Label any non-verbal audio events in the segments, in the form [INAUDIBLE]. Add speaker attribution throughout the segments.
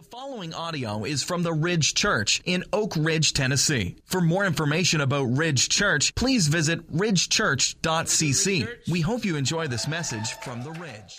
Speaker 1: The following audio is from the Ridge Church in Oak Ridge, Tennessee. For more information about Ridge Church, please visit ridgechurch.cc. We hope you enjoy this message from the Ridge.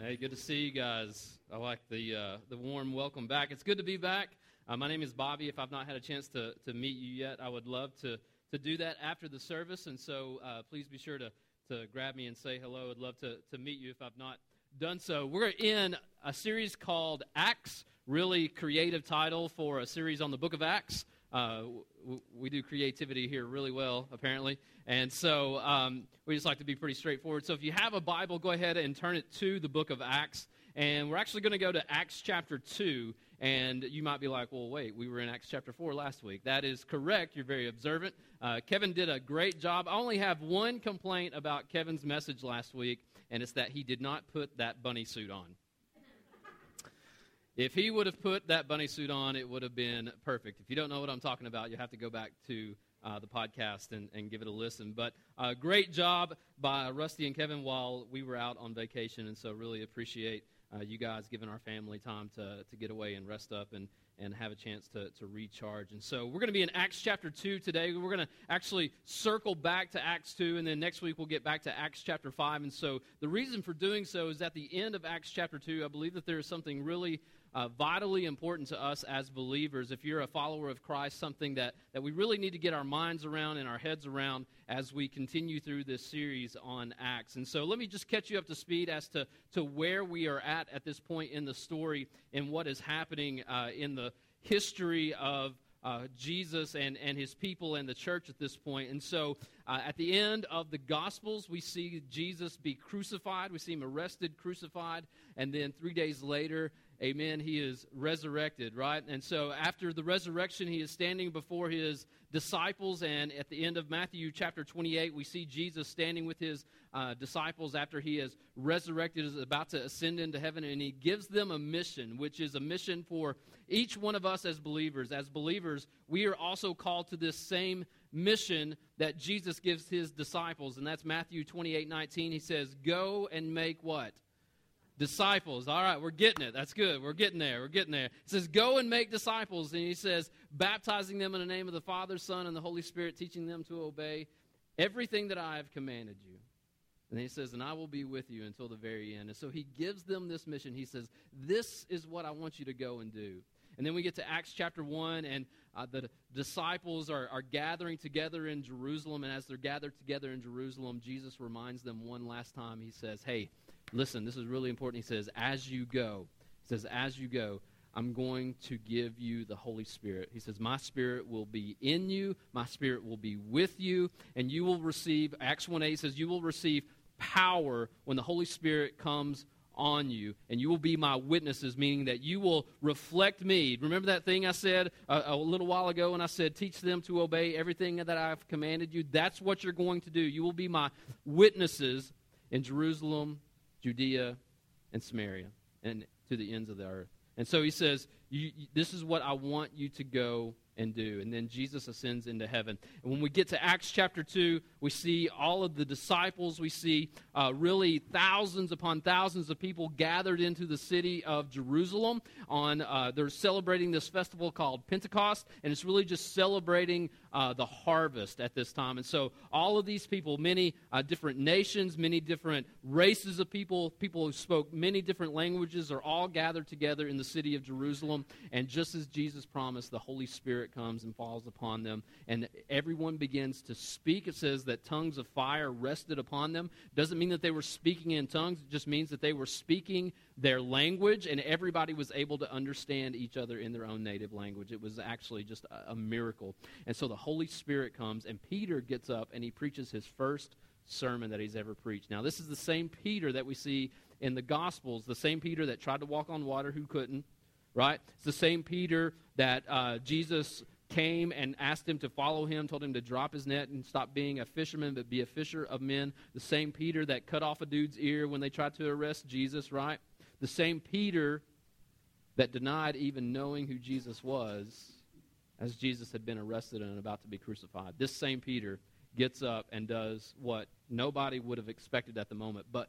Speaker 2: Hey, good to see you guys. I like the uh, the warm welcome back. It's good to be back. Uh, my name is Bobby. If I've not had a chance to, to meet you yet, I would love to, to do that after the service. And so uh, please be sure to, to grab me and say hello. I'd love to, to meet you if I've not done so. We're in a series called Acts really creative title for a series on the book of Acts. Uh, w- we do creativity here really well, apparently. And so um, we just like to be pretty straightforward. So if you have a Bible, go ahead and turn it to the book of Acts. And we're actually going to go to Acts chapter 2. And you might be like, well, wait, we were in Acts chapter 4 last week. That is correct. You're very observant. Uh, Kevin did a great job. I only have one complaint about Kevin's message last week, and it's that he did not put that bunny suit on. If he would have put that bunny suit on, it would have been perfect. If you don't know what I'm talking about, you have to go back to uh, the podcast and, and, give it a listen. But uh, great job by Rusty and Kevin while we were out on vacation, and so really appreciate uh, you guys giving our family time to, to get away and rest up and, and have a chance to, to recharge. And so we're going to be in Acts chapter 2 today. We're going to actually circle back to Acts 2, and then next week we'll get back to Acts chapter 5. And so the reason for doing so is at the end of Acts chapter 2, I believe that there is something really uh, vitally important to us as believers. If you're a follower of Christ, something that, that we really need to get our minds around and our heads around as we continue through this series on Acts. And so let me just catch you up to speed as to, to where we are at at this point in the story and what is happening uh, in the history of uh, Jesus and, and his people and the church at this point. And so uh, at the end of the Gospels, we see Jesus be crucified. We see him arrested, crucified, and then three days later, amen, he is resurrected, right? And so after the resurrection, he is standing before his disciples. And at the end of Matthew chapter 28, we see Jesus standing with his uh, disciples after he has resurrected, is about to ascend into heaven. And he gives them a mission, which is a mission for each one of us as believers. As believers, we are also called to this same mission that Jesus gives his disciples. And that's Matthew 28 19. He says, Go and make what? Disciples. All right, we're getting it. That's good. We're getting there. We're getting there. It says, Go and make disciples. And he says, baptizing them in the name of the Father, Son, and the Holy Spirit, teaching them to obey everything that I have commanded you. And he says, And I will be with you until the very end. And so he gives them this mission. He says, This is what I want you to go and do. And then we get to Acts chapter 1, and uh, the disciples are, are gathering together in Jerusalem. And as they're gathered together in Jerusalem, Jesus reminds them one last time. He says, Hey, listen, this is really important. He says, as you go, he says, as you go, I'm going to give you the Holy Spirit. He says, My Spirit will be in you, my Spirit will be with you, and you will receive, Acts 1 8 says, You will receive power when the Holy Spirit comes on you, and you will be my witnesses, meaning that you will reflect me. Remember that thing I said a, a, little while ago when I said, Teach them to obey everything that I've commanded you? That's what you're going to do. You will be my witnesses in Jerusalem, Judea, and Samaria, and to the ends of the earth. And so he says, This is what I want you to go and do. And then Jesus ascends into heaven. And when we get to Acts chapter 2, we see all of the disciples. We see uh, really thousands upon thousands of people gathered into the city of Jerusalem. On uh, They're celebrating this festival called Pentecost, and it's really just celebrating uh, the harvest at this time. And so all of these people, many uh, different nations, many different races of people, people who spoke many different languages, are all gathered together in the city of Jerusalem. And just as Jesus promised, the Holy Spirit comes and falls upon them, and everyone begins to speak. It says that tongues of fire rested upon them. Doesn't mean that they were speaking in tongues, it just means that they were speaking their language, and everybody was able to understand each other in their own native language. It was actually just a, a miracle. And so the Holy Spirit comes, and Peter gets up and he preaches his first sermon that he's ever preached. Now, this is the same Peter that we see in the Gospels, the same Peter that tried to walk on water who couldn't, right? It's the same Peter that uh, Jesus came and asked him to follow him, told him to drop his net and stop being a fisherman, but be a fisher of men. The same Peter that cut off a dude's ear when they tried to arrest Jesus, right? The same Peter that denied even knowing who Jesus was as Jesus had been arrested and about to be crucified. This same Peter gets up and does what nobody would have expected at the moment, but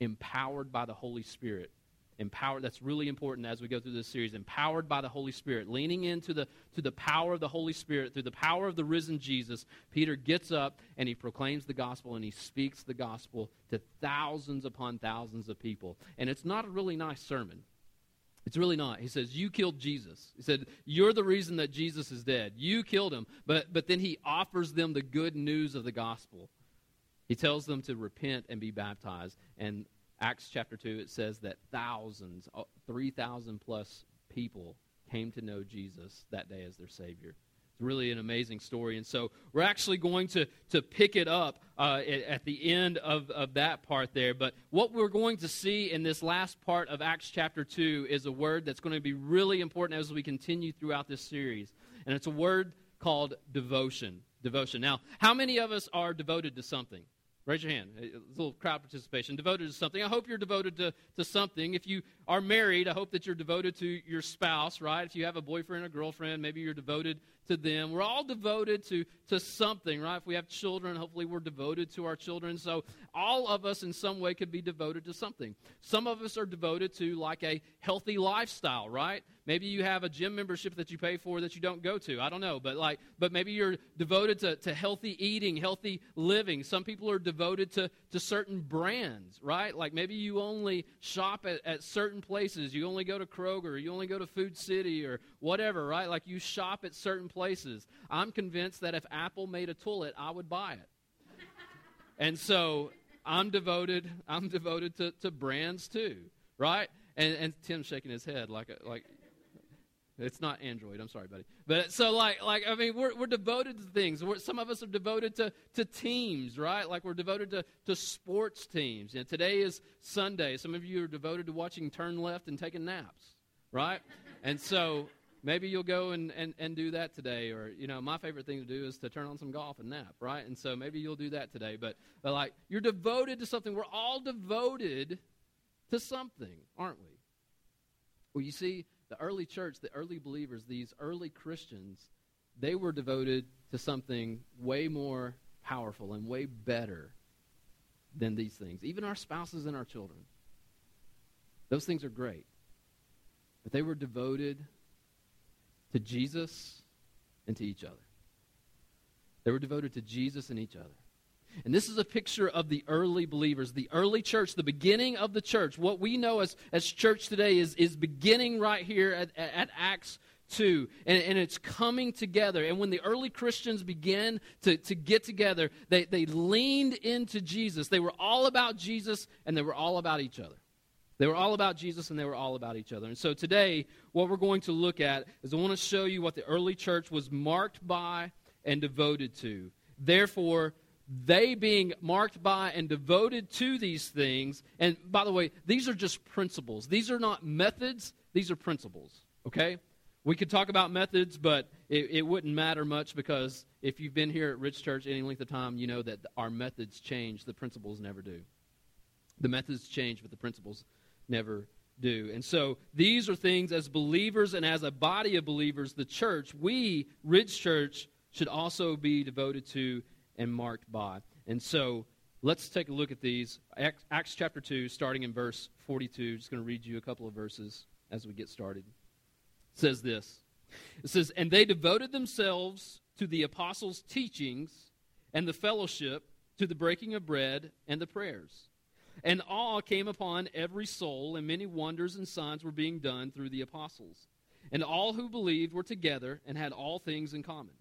Speaker 2: empowered by the Holy Spirit, empowered that's really important as we go through this series empowered by the holy spirit leaning into the to the power of the holy spirit through the power of the risen jesus peter gets up and he proclaims the gospel and he speaks the gospel to thousands upon thousands of people and it's not a really nice sermon it's really not. He says, You killed Jesus. He said, You're the reason that Jesus is dead. You killed him. But, but then he offers them the good news of the gospel. He tells them to repent and be baptized. And Acts chapter 2, it says that thousands, uh, 3,000 plus people came to know Jesus that day as their Savior. It's really an amazing story. And so we're actually going to, to pick it up uh, at the end of, of that part there. But what we're going to see in this last part of Acts chapter 2 is a word that's going to be really important as we continue throughout this series. And it's a word called devotion. Devotion. Now, how many of us are devoted to something? Raise your hand. A little crowd participation. Devoted to something. I hope you're devoted to, to something. If you are married, I hope that you're devoted to your spouse, right? If you have a boyfriend or girlfriend, maybe you're devoted to them. We're all devoted to, to something, right? If we have children, hopefully we're devoted to our children. So all of us in some way could be devoted to something. Some of us are devoted to like a healthy lifestyle, right? Maybe you have a gym membership that you pay for that you don't go to. I don't know. But like but maybe you're devoted to, to healthy eating, healthy living. Some people are devoted to, to certain brands, right? Like maybe you only shop at, at certain places. You only go to Kroger, you only go to Food City or whatever, right? Like you shop at certain places. I'm convinced that if Apple made a toilet, I would buy it. [LAUGHS] and so I'm devoted, I'm devoted to, to brands too, right? And, and Tim's shaking his head like, like it's not Android. I'm sorry, buddy. But so, like, like I mean, we're, we're devoted to things. We're, some of us are devoted to, to teams, right? Like we're devoted to, to sports teams. And today is Sunday. Some of you are devoted to watching Turn Left and taking naps, right? and so maybe you'll go and, and, and do that today. Or, you know, my favorite thing to do is to turn on some golf and nap, right? And so maybe you'll do that today. But, but like, you're devoted to something. We're all devoted to something, aren't we? Well, you see, the early church, the early believers, these early Christians, they were devoted to something way more powerful and way better than these things. Even our spouses and our children. Those things are great. But they were devoted to Jesus and to each other. They were devoted to Jesus and each other. And this is a picture of the early believers, the early church, the beginning of the church. What we know as, as church today is, is beginning right here at, at, at Acts 2. And, and it's coming together. And when the early Christians began to, to get together, they, they leaned into Jesus. They were all about Jesus and they were all about each other. They were all about Jesus and they were all about each other. And so today, what we're going to look at is I want to show you what the early church was marked by and devoted to. Therefore, they being marked by and devoted to these things, and by the way, these are just principles. These are not methods, these are principles, okay? We could talk about methods, but it, it, wouldn't matter much because if you've been here at Ridge Church any length of time, you know that our methods change, the principles never do. The methods change, but the principles never do. And so these are things as believers and as a body of believers, the church, we, Ridge Church, should also be devoted to and marked by. And so let's take a look at these. Acts chapter 2, starting in verse 42. Just going to read you a couple of verses as we get started. It says this It says, And they devoted themselves to the apostles' teachings and the fellowship, to the breaking of bread and the prayers. And awe came upon every soul, and many wonders and signs were being done through the apostles. And all who believed were together and had all things in common.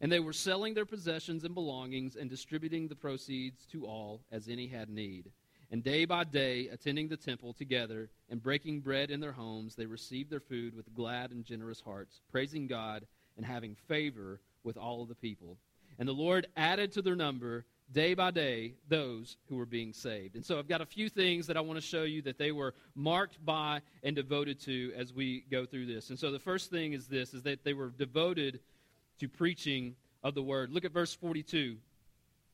Speaker 2: And they were selling their possessions and belongings and distributing the proceeds to all as any had need. And day by day, attending the temple together and breaking bread in their homes, they received their food with glad and generous hearts, praising God and having favor with all of the people. And the Lord added to their number day by day those who were being saved. And so I've got a few things that I want to show you that they were marked by and devoted to as we go through this. And so the first thing is this is that they were devoted to preaching of the word. Look at verse 42.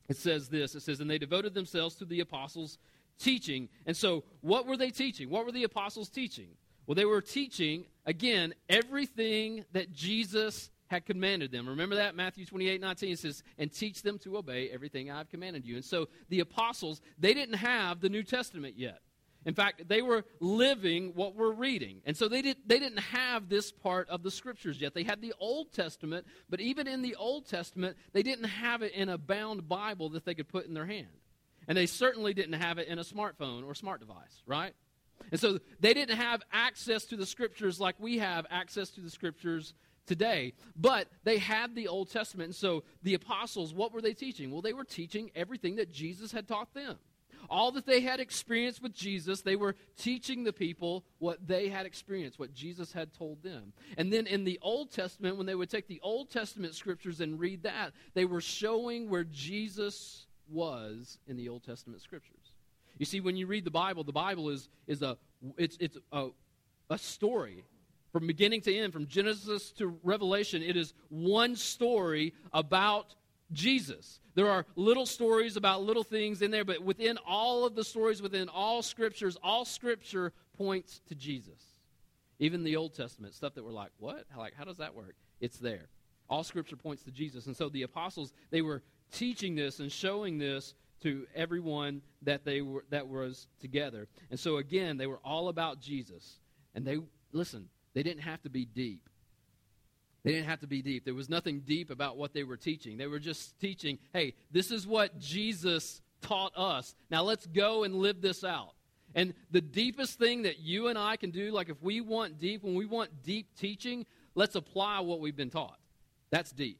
Speaker 2: It says this it says, And they devoted themselves to the apostles' teaching. And so, what were they teaching? What were the apostles teaching? Well, they were teaching, again, everything that Jesus had commanded them. Remember that? Matthew 28 19 says, And teach them to obey everything I've commanded you. And so, the apostles, they didn't have the New Testament yet. In fact, they were living what we're reading. And so they, did, they didn't have this part of the scriptures yet. They had the Old Testament, but even in the Old Testament, they didn't have it in a bound Bible that they could put in their hand. And they certainly didn't have it in a smartphone or smart device, right? And so they didn't have access to the scriptures like we have access to the scriptures today. But they had the Old Testament. And so the apostles, what were they teaching? Well, they were teaching everything that Jesus had taught them. All that they had experienced with Jesus, they were teaching the people what they had experienced, what Jesus had told them. And then in the Old Testament, when they would take the Old Testament scriptures and read that, they were showing where Jesus was in the Old Testament scriptures. You see, when you read the Bible, the Bible is, is a, it's, it's a, a story from beginning to end, from Genesis to Revelation. It is one story about Jesus. There are little stories about little things in there, but within all of the stories, within all scriptures, all scripture points to Jesus. Even the Old Testament, stuff that we're like, what? Like, how does that work? It's there. All scripture points to Jesus. And so the apostles, they were teaching this and showing this to everyone that they were that was together. And so again, they were all about Jesus. And they listen, they didn't have to be deep. They didn't have to be deep. There was nothing deep about what they were teaching. They were just teaching, hey, this is what Jesus taught us. Now let's go and live this out. And the deepest thing that you and I can do, like if we want deep, when we want deep teaching, let's apply what we've been taught. That's deep.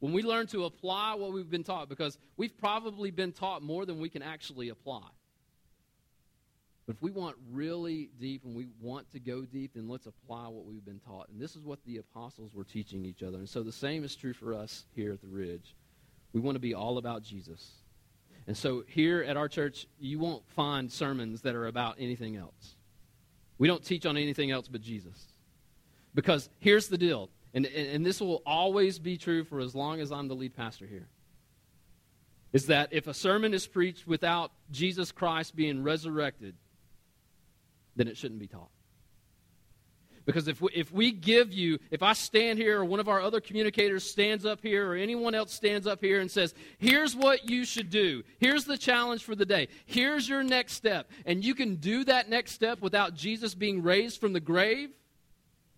Speaker 2: When we learn to apply what we've been taught, because we've probably been taught more than we can actually apply. But if we want really deep and we want to go deep, then let's apply what we've been taught. And this is what the apostles were teaching each other. And so the same is true for us here at the Ridge. We want to be all about Jesus. And so here at our church, you won't find sermons that are about anything else. We don't teach on anything else but Jesus. Because here's the deal, and, and this will always be true for as long as I'm the lead pastor here is that if a sermon is preached without Jesus Christ being resurrected, then it shouldn't be taught. Because if we, if we give you, if I stand here or one of our other communicators stands up here or anyone else stands up here and says, here's what you should do, here's the challenge for the day, here's your next step, and you can do that next step without Jesus being raised from the grave,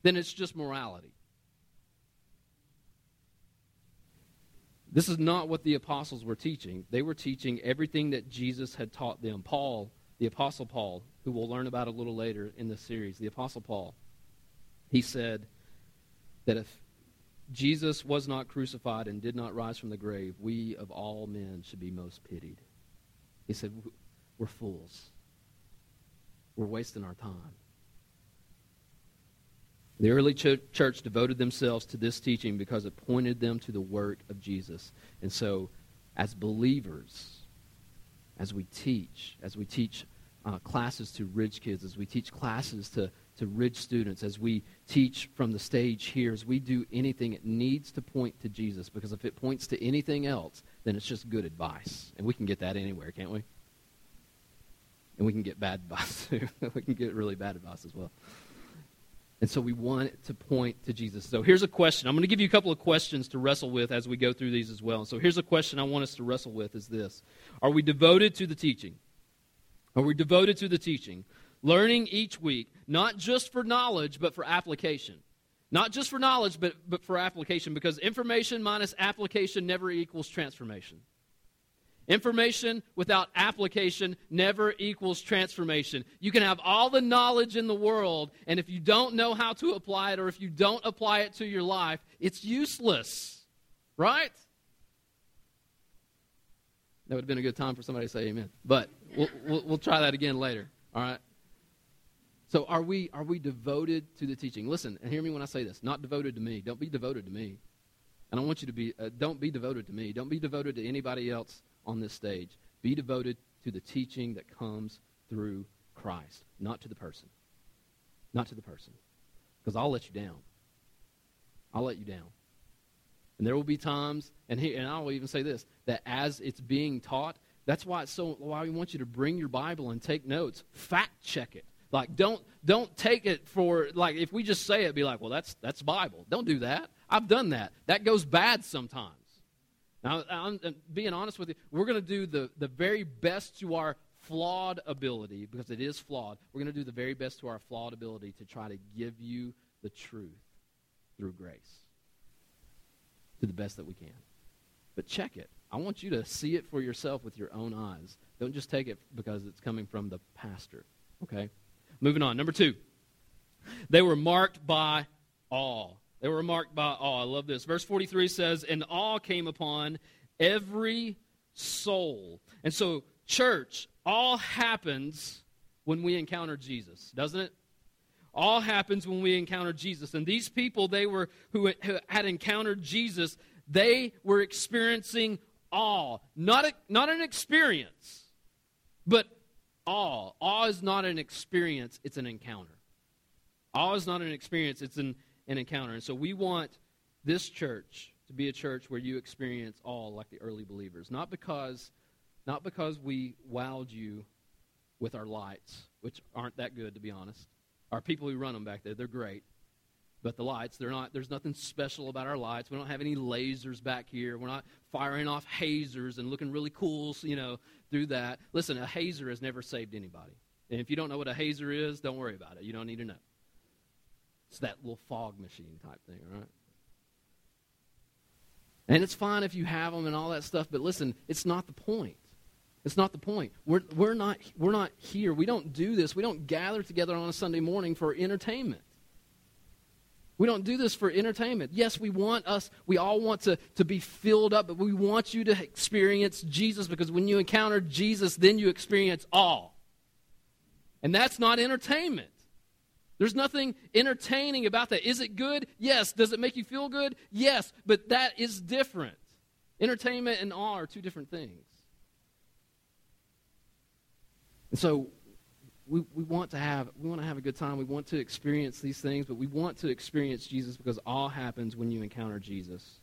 Speaker 2: then it's just morality. This is not what the apostles were teaching. They were teaching everything that Jesus had taught them. Paul, the apostle Paul, who we'll learn about a little later in this series, the Apostle Paul, he said that if Jesus was not crucified and did not rise from the grave, we of all men should be most pitied. He said, We're fools. We're wasting our time. The early church devoted themselves to this teaching because it pointed them to the work of Jesus. And so, as believers, as we teach, as we teach uh, classes to Ridge kids, as we teach classes to, to Ridge students, as we teach from the stage here, as we do anything, it needs to point to Jesus because if it points to anything else, then it's just good advice. And we can get that anywhere, can't we? And we can get bad advice [LAUGHS] too. we can get really bad advice as well. And so we want to point to Jesus. So here's a question. I'm going to give you a couple of questions to wrestle with as we go through these as well. So here's a question I want us to wrestle with is this. Are we devoted to the teaching? Are we devoted to the teaching? Learning each week, not just for knowledge, but for application. Not just for knowledge, but, but for application, because information minus application never equals transformation. Information without application never equals transformation. You can have all the knowledge in the world, and if you don't know how to apply it or if you don't apply it to your life, it's useless. Right? That would have been a good time for somebody to say amen. But we'll, we'll, we'll try that again later. All right? So are we are we devoted to the teaching? Listen, and hear me when I say this. Not devoted to me. Don't be devoted to me. And I want you to be uh, don't be devoted to me. Don't be devoted to anybody else on this stage. Be devoted to the teaching that comes through Christ, not to the person. Not to the person. Because I'll let you down. I'll let you down. And there will be times, and, he, and I'll even say this, that as it's being taught, that's why it's so why we want you to bring your Bible and take notes. Fact check it. Like don't don't take it for like if we just say it, be like, well, that's that's Bible. Don't do that. I've done that. That goes bad sometimes. Now, I'm, I'm being honest with you. We're going to do the, the very best to our flawed ability, because it is flawed, we're going to do the very best to our flawed ability to try to give you the truth through grace to the best that we can. But check it. I want you to see it for yourself with your own eyes. Don't just take it because it's coming from the pastor. Okay? Moving on. Number two. They were marked by awe. They were marked by awe. I love this. Verse 43 says, And awe came upon every soul. And so, church, all happens when we encounter Jesus, doesn't it? All happens when we encounter Jesus. And these people, they were who had encountered Jesus, they were experiencing awe. Not, a, not an experience, but awe. Awe is not an experience, it's an encounter. Awe is not an experience, it's an, an encounter. And so we want this church to be a church where you experience all like the early believers. Not because, not because we wowed you with our lights, which aren't that good, to be honest. Our people who run them back there, they're great. But the lights, they're not, there's nothing special about our lights. We don't have any lasers back here. We're not firing off hazers and looking really cool, you know, through that. Listen, a hazer has never saved anybody. And if you don't know what a hazer is, don't worry about it. You don't need to know. It's that little fog machine type thing, right? And it's fine if you have them and all that stuff, but listen, it's not the point. It's not the point. We're, we're, not, we're not here. We don't do this. We don't gather together on a Sunday morning for entertainment. We don't do this for entertainment. Yes, we want us, we all want to, to be filled up, but we want you to experience Jesus because when you encounter Jesus, then you experience all. And that's not entertainment. There's nothing entertaining about that. Is it good? Yes. Does it make you feel good? Yes. But that is different. Entertainment and awe are two different things. And so we, we want to have we want to have a good time. We want to experience these things, but we want to experience Jesus because all happens when you encounter Jesus.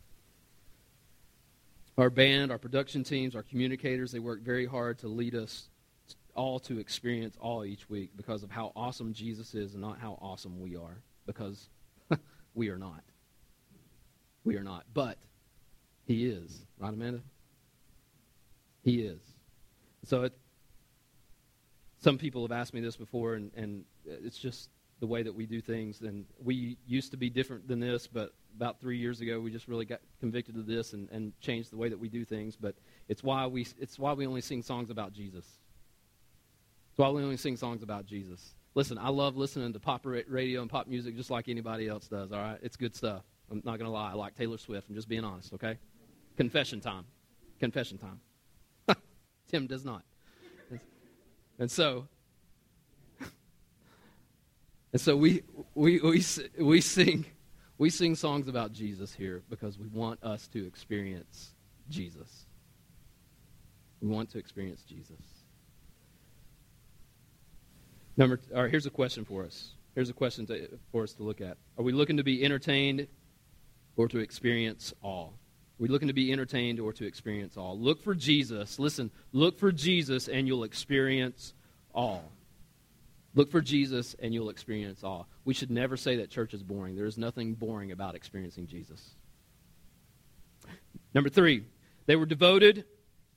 Speaker 2: Our band, our production teams, our communicators, they work very hard to lead us all to experience all each week because of how awesome Jesus is and not how awesome we are. Because [LAUGHS] we are not. We are not. But He is. Right, Amanda? He is. So it, some people have asked me this before, and, and it's just the way that we do things. And we used to be different than this, but about three years ago, we just really got convicted of this and, and changed the way that we do things. But it's why we it's why we only sing songs about Jesus. Why we only sing songs about Jesus. Listen, I love listening to pop radio and pop music just like anybody else does. All right, it's good stuff. I'm not gonna lie. I like Taylor Swift. I'm just being honest. Okay, confession time. Confession time. [LAUGHS] Tim does not. And so, [LAUGHS] and so we, we, we, we, sing, we sing songs about Jesus here because we want us to experience Jesus. We want to experience Jesus. Number, all right, here's a question for us. Here's a question to, for us to look at. Are we looking to be entertained or to experience awe? Are we looking to be entertained or to experience all? Look for Jesus. Listen, look for Jesus and you'll experience all. Look for Jesus and you'll experience all. We should never say that church is boring. There is nothing boring about experiencing Jesus. Number three, they were devoted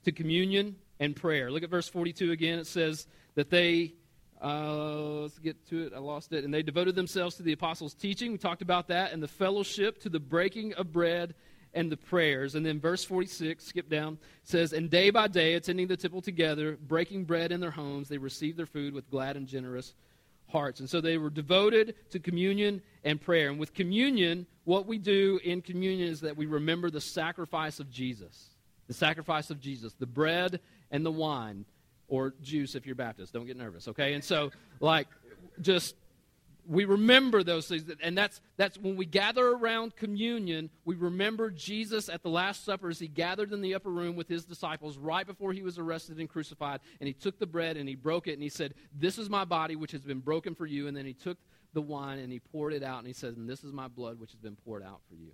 Speaker 2: to communion and prayer. Look at verse 42 again. It says that they, uh, let's get to it. I lost it. And they devoted themselves to the apostles' teaching. We talked about that. And the fellowship, to the breaking of bread and the prayers. And then verse 46, skip down, says, And day by day, attending the temple together, breaking bread in their homes, they received their food with glad and generous hearts. And so they were devoted to communion and prayer. And with communion, what we do in communion is that we remember the sacrifice of Jesus. The sacrifice of Jesus, the bread and the wine, or juice if you're Baptist. Don't get nervous, okay? And so, like, just we remember those things and that's that's when we gather around communion we remember jesus at the last supper as he gathered in the upper room with his disciples right before he was arrested and crucified and he took the bread and he broke it and he said this is my body which has been broken for you and then he took the wine and he poured it out and he said and this is my blood which has been poured out for you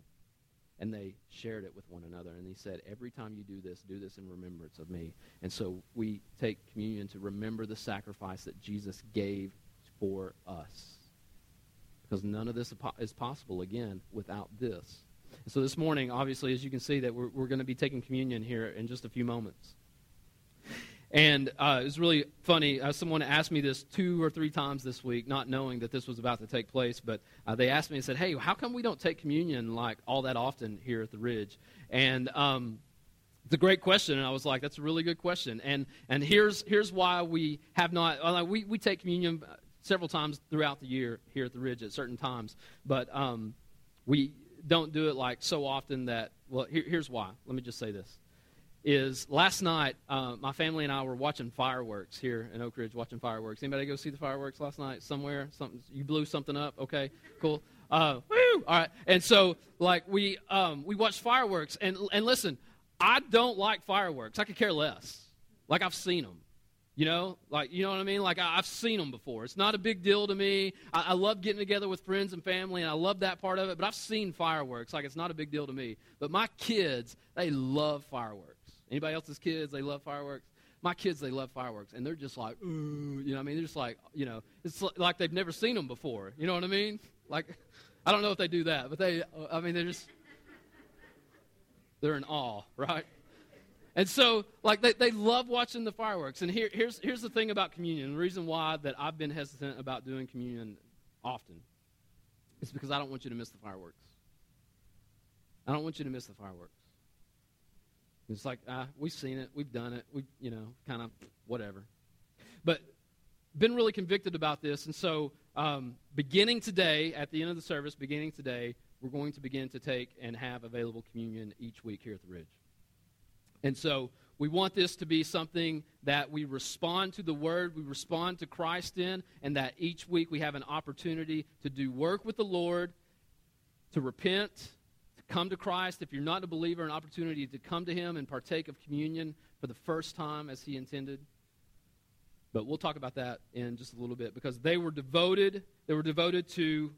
Speaker 2: and they shared it with one another and he said every time you do this do this in remembrance of me and so we take communion to remember the sacrifice that jesus gave for us because none of this is possible, again, without this. so this morning, obviously, as you can see, that we're, we're going to be taking communion here in just a few moments. And uh, it was really funny. Uh, someone asked me this two or three times this week, not knowing that this was about to take place. But uh, they asked me and said, "Hey, how come we don't take communion like all that often here at the Ridge?" And um, it's a great question, and I was like, "That's a really good question." And and here's here's why we have not. We we take communion several times throughout the year here at the Ridge at certain times, but um, we don't do it like so often that. Well, here, here's why. Let me just say this is last night uh, my family and I were watching fireworks here in Oak Ridge. Watching fireworks. Anybody go see the fireworks last night somewhere? Something you blew something up? Okay, cool. Uh, woo! All right. And so like we um, we watched fireworks and and listen, I don't like fireworks. I could care less. Like I've seen them. You know, like you know what I mean. Like I, have seen them before. It's not a big deal to me. I, I, love getting together with friends and family, and I love that part of it. But I've seen fireworks. Like it's not a big deal to me. But my kids, they love fireworks. Anybody else's kids, they love fireworks. My kids, they love fireworks, and they're just like, ooh, you know. I mean, they're just like, you know, it's like they've never seen them before. You know what I mean? Like, I don't know if they do that, but they, uh, I mean, they're just, they're in awe, right? And so, like, they, they love watching the fireworks. And here, here's, here's the thing about communion. The reason why that I've been hesitant about doing communion often is because I don't want you to miss the fireworks. I don't want you to miss the fireworks. It's like, ah, we've seen it, we've done it, we, you know, kind of whatever. But been really convicted about this, and so um, beginning today, at the end of the service, beginning today, we're going to begin to take and have available communion each week here at the Ridge. And so we want this to be something that we respond to the Word, we respond to Christ in, and that each week we have an opportunity to do work with the Lord, to repent, come to Christ, if you're not a believer, an opportunity to come to Him and partake of communion for the first time as He intended. But we'll talk about that in just a little bit because they were devoted. They were devoted to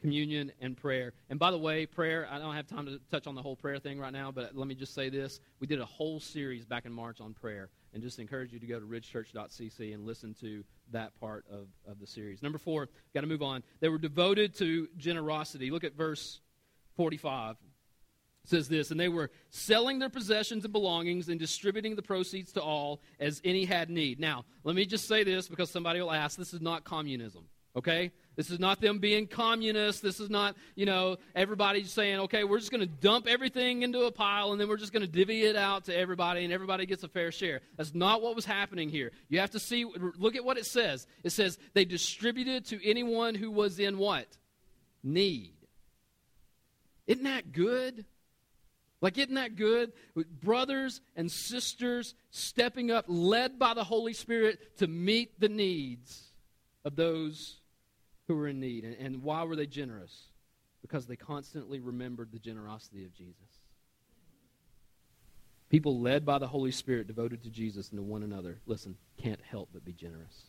Speaker 2: communion and prayer. And by the way, prayer, I don't have time to touch on the whole prayer thing right now, but let me just say this. We did a whole series back in March on prayer, and just encourage you to go to ridgechurch.cc and listen to that part of, of the series. Number four, got to move on. They were devoted to generosity. Look at verse 45 says this and they were selling their possessions and belongings and distributing the proceeds to all as any had need. Now let me just say this because somebody will ask this is not communism okay? This is not them being communists. This is not you know everybody saying okay we're just going to dump everything into a pile and then we're just going to divvy it out to everybody and everybody gets a fair share. That's not what was happening here. You have to see look at what it says. It says they distributed to anyone who was in what? Need isn't that good? Like, isn't that good? With Brothers and sisters stepping up, led by the Holy Spirit to meet the needs of those who were in need. And, and why were they generous? Because they constantly remembered the generosity of Jesus. People led by the Holy Spirit, devoted to Jesus and to one another, listen, can't help but be generous.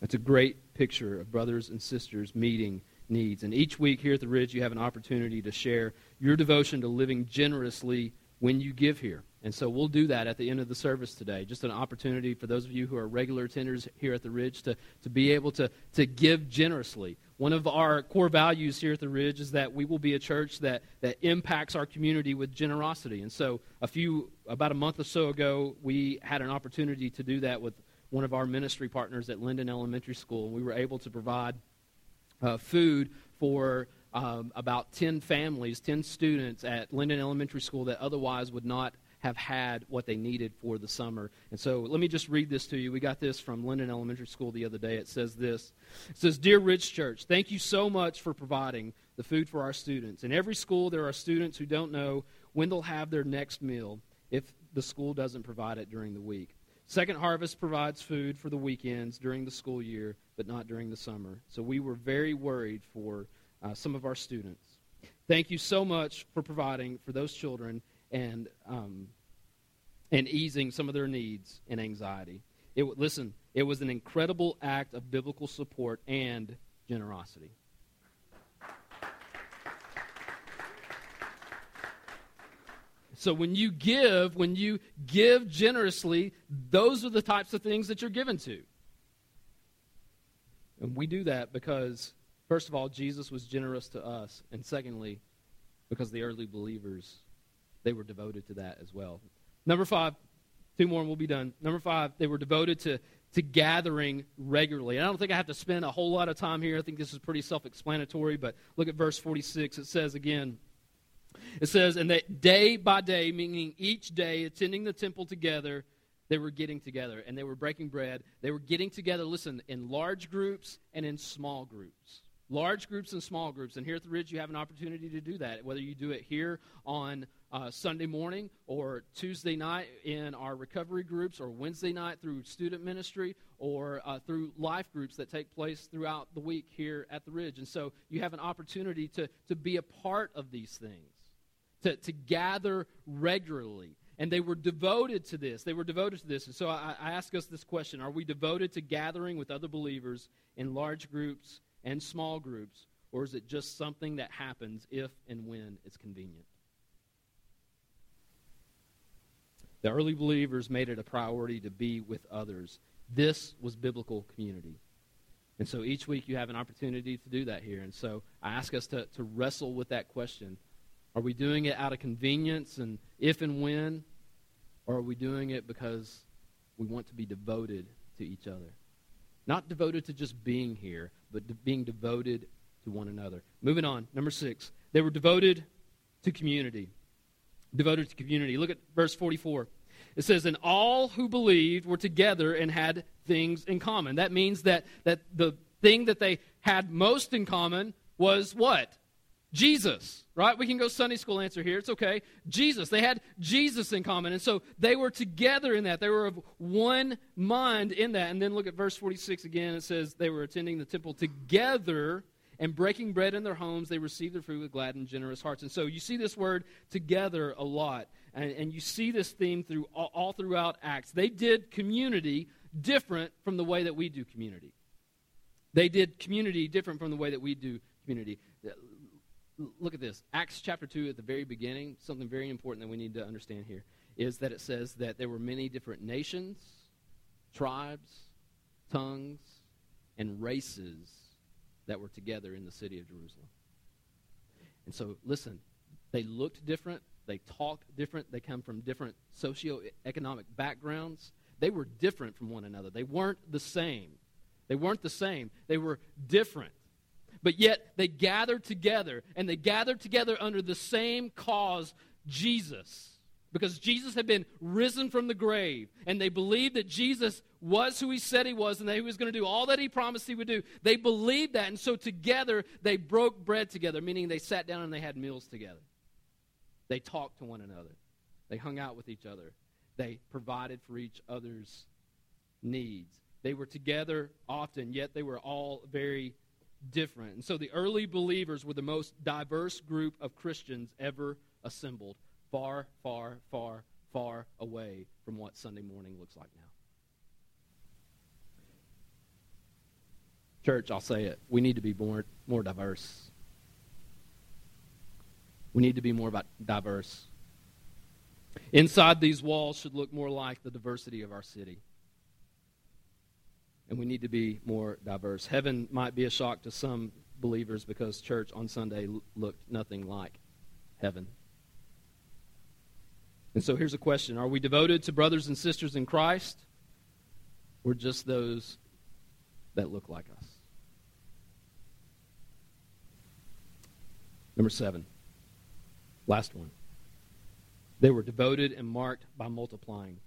Speaker 2: That's a great picture of brothers and sisters meeting needs. And each week here at the Ridge, you have an opportunity to share your devotion to living generously when you give here. And so we'll do that at the end of the service today. Just an opportunity for those of you who are regular attenders here at the Ridge to, to be able to, to give generously. One of our core values here at the Ridge is that we will be a church that, that impacts our community with generosity. And so a few, about a month or so ago, we had an opportunity to do that with one of our ministry partners at Linden Elementary School. We were able to provide uh, food for um, about 10 families, 10 students at Linden Elementary School that otherwise would not have had what they needed for the summer. And so let me just read this to you. We got this from Linden Elementary School the other day. It says this It says, Dear Ridge Church, thank you so much for providing the food for our students. In every school, there are students who don't know when they'll have their next meal if the school doesn't provide it during the week. Second Harvest provides food for the weekends during the school year, but not during the summer. So we were very worried for uh, some of our students. Thank you so much for providing for those children and um, and easing some of their needs and anxiety. It, listen, it was an incredible act of biblical support and generosity. So when you give, when you give generously, those are the types of things that you're given to. And we do that because, first of all, Jesus was generous to us. And secondly, because the early believers, they were devoted to that as well. Number five, two more and we'll be done. Number five, they were devoted to, to gathering regularly. And I don't think I have to spend a whole lot of time here. I think this is pretty self explanatory, but look at verse 46. It says again, it says, and that day by day, meaning each day, attending the temple together, they were getting together and they were breaking bread. They were getting together, listen, in large groups and in small groups. Large groups and small groups. And here at the Ridge, you have an opportunity to do that, whether you do it here on uh, Sunday morning or Tuesday night in our recovery groups or Wednesday night through student ministry or uh, through life groups that take place throughout the week here at the Ridge. And so you have an opportunity to, to be a part of these things, to, to gather regularly. And they were devoted to this. They were devoted to this. And so I, I ask us this question Are we devoted to gathering with other believers in large groups and small groups? Or is it just something that happens if and when it's convenient? The early believers made it a priority to be with others. This was biblical community. And so each week you have an opportunity to do that here. And so I ask us to, to wrestle with that question. Are we doing it out of convenience and if and when? Or are we doing it because we want to be devoted to each other? Not devoted to just being here, but being devoted to one another. Moving on, number six. They were devoted to community. Devoted to community. Look at verse 44. It says, And all who believed were together and had things in common. That means that, that the thing that they had most in common was what? Jesus, right? We can go Sunday school answer here. It's okay. Jesus. They had Jesus in common. And so they were together in that. They were of one mind in that. And then look at verse 46 again. It says they were attending the temple together and breaking bread in their homes. They received their food with glad and generous hearts. And so you see this word together a lot. And, and you see this theme through all, all throughout Acts. They did community different from the way that we do community. They did community different from the way that we do community look at this. Acts chapter 2 at the very beginning, something very important that we need to understand here is that it says that there were many different nations, tribes, tongues, and races that were together in the city of Jerusalem. And so, listen, they looked different, they talked different, they come from different socioeconomic backgrounds. They were different from one another. They weren't the same. They weren't the same. They were different. But yet they gathered together, and they gathered together under the same cause Jesus. Because Jesus had been risen from the grave, and they believed that Jesus was who he said he was, and that he was going to do all that he promised he would do. They believed that, and so together they broke bread together, meaning they sat down and they had meals together. They talked to one another, they hung out with each other, they provided for each other's needs. They were together often, yet they were all very different. And so the early believers were the most diverse group of Christians ever assembled, far, far, far, far away from what Sunday morning looks like now. Church, I'll say it. We need to be more, more diverse. We need to be more diverse. Inside these walls should look more like the diversity of our city and we need to be more diverse. Heaven might be a shock to some believers because church on Sunday looked nothing like heaven. And so here's a question Are we devoted to brothers and sisters in Christ or just those that look like us? Number seven, last one. They were devoted and marked by multiplying.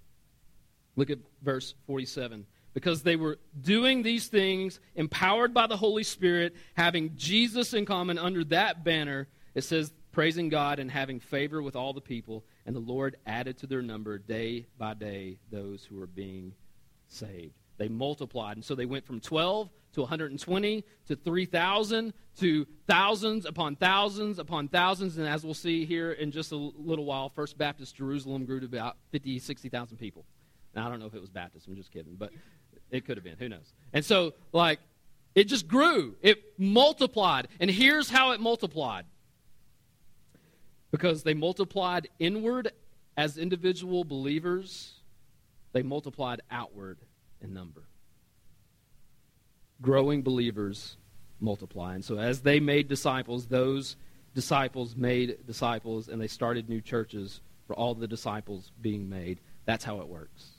Speaker 2: Look at verse 47 because they were doing these things empowered by the Holy Spirit, having Jesus in common under that banner. It says, praising God and having favor with all the people. And the Lord added to their number day by day those who were being saved. They multiplied. And so they went from 12 to 120 to 3,000 to thousands upon thousands upon thousands. And as we'll see here in just a little while, First Baptist Jerusalem grew to about 50, 60,000 people. Now, I don't know if it was Baptist. I'm just kidding. But it could have been. Who knows? And so, like, it just grew. It multiplied. And here's how it multiplied because they multiplied inward as individual believers, they multiplied outward in number. Growing believers multiply. And so, as they made disciples, those disciples made disciples and they started new churches for all the disciples being made. That's how it works.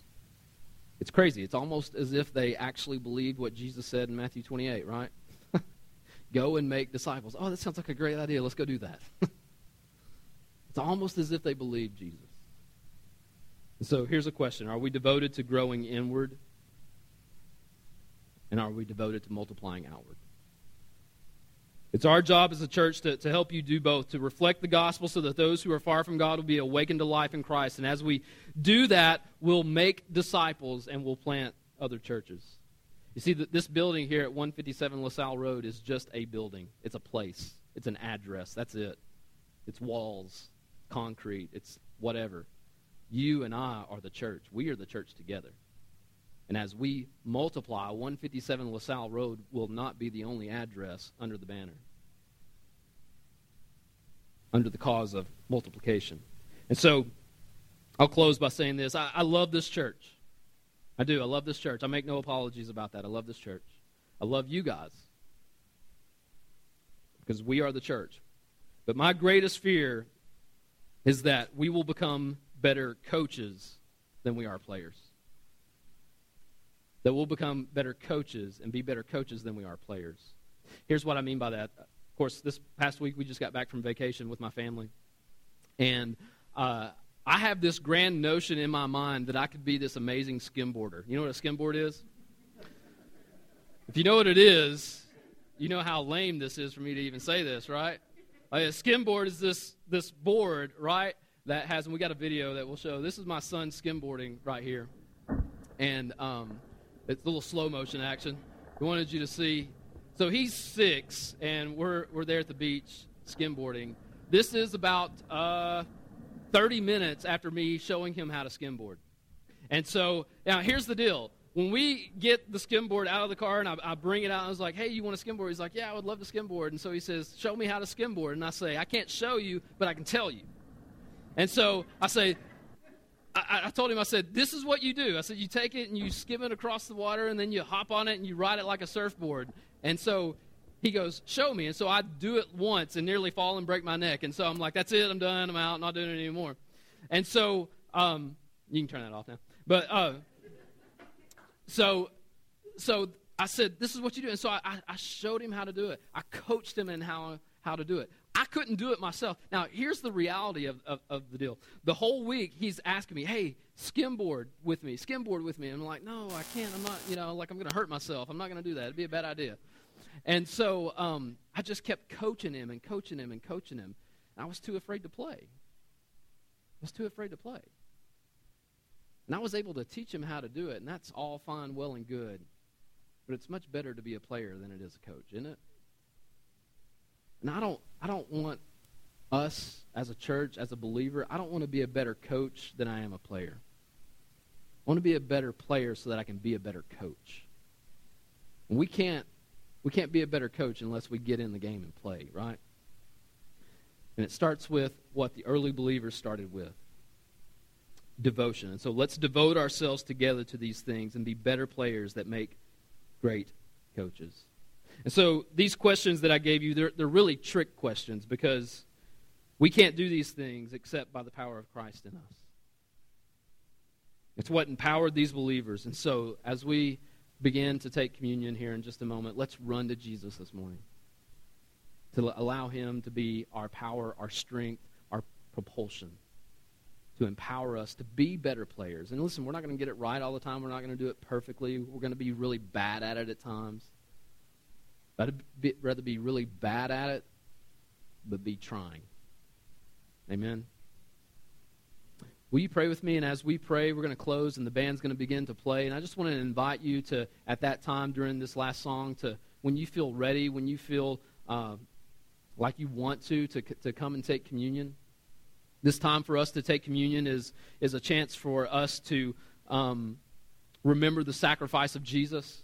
Speaker 2: It's crazy. It's almost as if they actually believed what Jesus said in Matthew 28, right? [LAUGHS] go and make disciples. Oh, that sounds like a great idea. Let's go do that. [LAUGHS] it's almost as if they believed Jesus. So here's a question Are we devoted to growing inward? And are we devoted to multiplying outward? It's our job as a church to, to help you do both, to reflect the gospel so that those who are far from God will be awakened to life in Christ. And as we do that, we'll make disciples and we'll plant other churches. You see, this building here at 157 LaSalle Road is just a building. It's a place, it's an address. That's it. It's walls, concrete, it's whatever. You and I are the church. We are the church together. And as we multiply, 157 LaSalle Road will not be the only address under the banner, under the cause of multiplication. And so I'll close by saying this I, I love this church. I do. I love this church. I make no apologies about that. I love this church. I love you guys because we are the church. But my greatest fear is that we will become better coaches than we are players that we'll become better coaches and be better coaches than we are players. Here's what I mean by that. Of course, this past week we just got back from vacation with my family. And uh, I have this grand notion in my mind that I could be this amazing skimboarder. You know what a skimboard is? If you know what it is, you know how lame this is for me to even say this, right? A skimboard is this this board, right? That has, and we got a video that we'll show. This is my son skimboarding right here, and um, it's a little slow motion action. We wanted you to see. So he's six, and we're, we're there at the beach skimboarding. This is about uh, 30 minutes after me showing him how to skimboard. And so now here's the deal. When we get the skimboard out of the car and I, I bring it out, I was like, hey, you want to skimboard? He's like, yeah, I would love to skimboard. And so he says, show me how to skimboard. And I say, I can't show you, but I can tell you. And so I say, I, I, told him, I said, this is what you do. I said, you take it and you skim it across the water, and then you hop on it and you ride it like a surfboard. And so he goes, show me. And so I do it once and nearly fall and break my neck. And so I'm like, that's it. I'm done. I'm out. Not doing it anymore. And so um, you can turn that off now. But uh, so so I said, this is what you do. And so I, I showed him how to do it. I coached him in how, how to do it. I couldn't do it myself. Now, here's the reality of, of, of, the deal. The whole week, he's asking me, hey, skimboard with me, skimboard with me. I'm like, no, I can't. I'm not, you know, like I'm going to hurt myself. I'm not going to do that. It'd be a bad idea. And so um, I just kept coaching him and coaching him and coaching him. And I was too afraid to play. I was too afraid to play. And I was able to teach him how to do it, and that's all fine, well, and good. But it's much better to be a player than it is a coach, isn't it? And I don't, I don't want us as a church, as a believer, I don't want to be a better coach than I am a player. I want to be a better player so that I can be a better coach. And we can't, we can't be a better coach unless we get in the game and play, right? And it starts with what the early believers started with devotion. And so let's devote ourselves together to these things and be better players that make great coaches. And so these questions that I gave you, they're, they're really trick questions because we can't do these things except by the power of Christ in us. It's what empowered these believers. And so as we begin to take communion here in just a moment, let's run to Jesus this morning to allow him to be our power, our strength, our propulsion, to empower us to be better players. And listen, we're not going to get it right all the time. We're not going to do it perfectly. We're going to be really bad at it at times. I'd be, rather be really bad at it, but be trying. Amen. Will you pray with me? And as we pray, we're going to close and the band's going to begin to play. And I just want to invite you to, at that time during this last song, to when you feel ready, when you feel uh, like you want to, to, to come and take communion. This time for us to take communion is, is a chance for us to um, remember the sacrifice of Jesus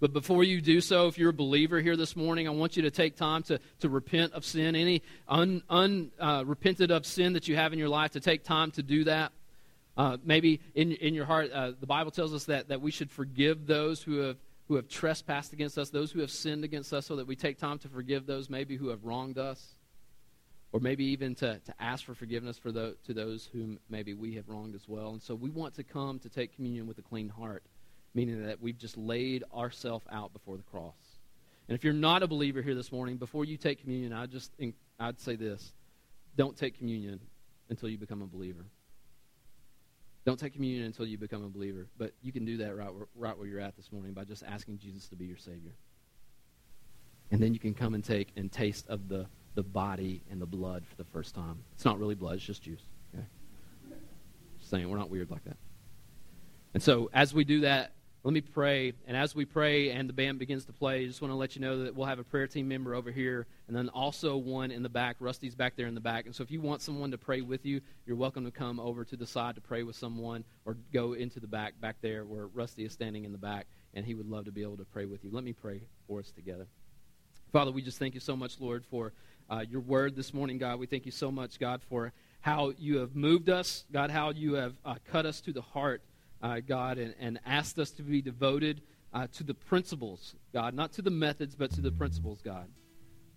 Speaker 2: but before you do so, if you're a believer here this morning, I want you to take time to, to repent of sin. Any unrepented un, uh, of sin that you have in your life, to take time to do that. Uh, maybe in, in your heart, uh, the Bible tells us that, that we should forgive those who have, who have trespassed against us, those who have sinned against us, so that we take time to forgive those maybe who have wronged us. or maybe even to, to ask for forgiveness for the, to those whom maybe we have wronged as well. And so we want to come to take communion with a clean heart, meaning that we've just laid ourselves out before the cross. And if you're not a believer here this morning, before you take communion, I just I'd say this: don't take communion until you become a believer. Don't take communion until you become a believer. But you can do that right right where you're at this morning by just asking Jesus to be your Savior. And then you can come and take and taste of the, the body and the blood for the first time. It's not really blood, it's just juice. Okay? Just saying, we're not weird like that. And so as we do that, let me pray. And as we pray and the band begins to play, I just want to let you know that we'll have a prayer team member over here and then also one in the back. Rusty's back there in the back. And so if you want someone to pray with you, you're welcome to come over to the side to pray with someone or go into the back, back there where Rusty is standing in the back. And he would love to be able to pray with you. Let me pray for us together. Father, we just thank you so much, Lord, for uh, your word this morning, God. We thank you so much, God, for how you have moved us, God, how you have uh, cut us to the heart uh, God, and, and asked us to be devoted uh, to the principles, God, not to the methods, but to the principles, God.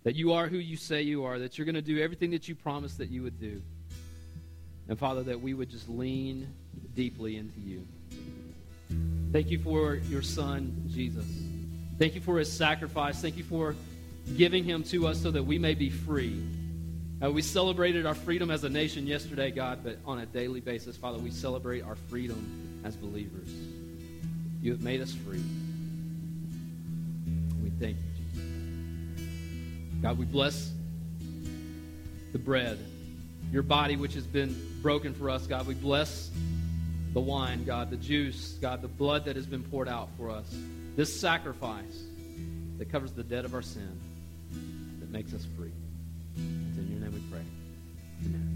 Speaker 2: That you are who you say you are, that you're going to do everything that you promised that you would do. And Father, that we would just lean deeply into you. Thank you for your Son, Jesus. Thank you for his sacrifice. Thank you for giving him to us so that we may be free. Uh, we celebrated our freedom as a nation yesterday, God, but on a daily basis, Father, we celebrate our freedom as believers. You have made us free. We thank you, Jesus. God, we bless the bread, your body which has been broken for us, God. We bless the wine, God, the juice, God, the blood that has been poured out for us. This sacrifice that covers the debt of our sin, that makes us free. It's in your name we pray. Amen.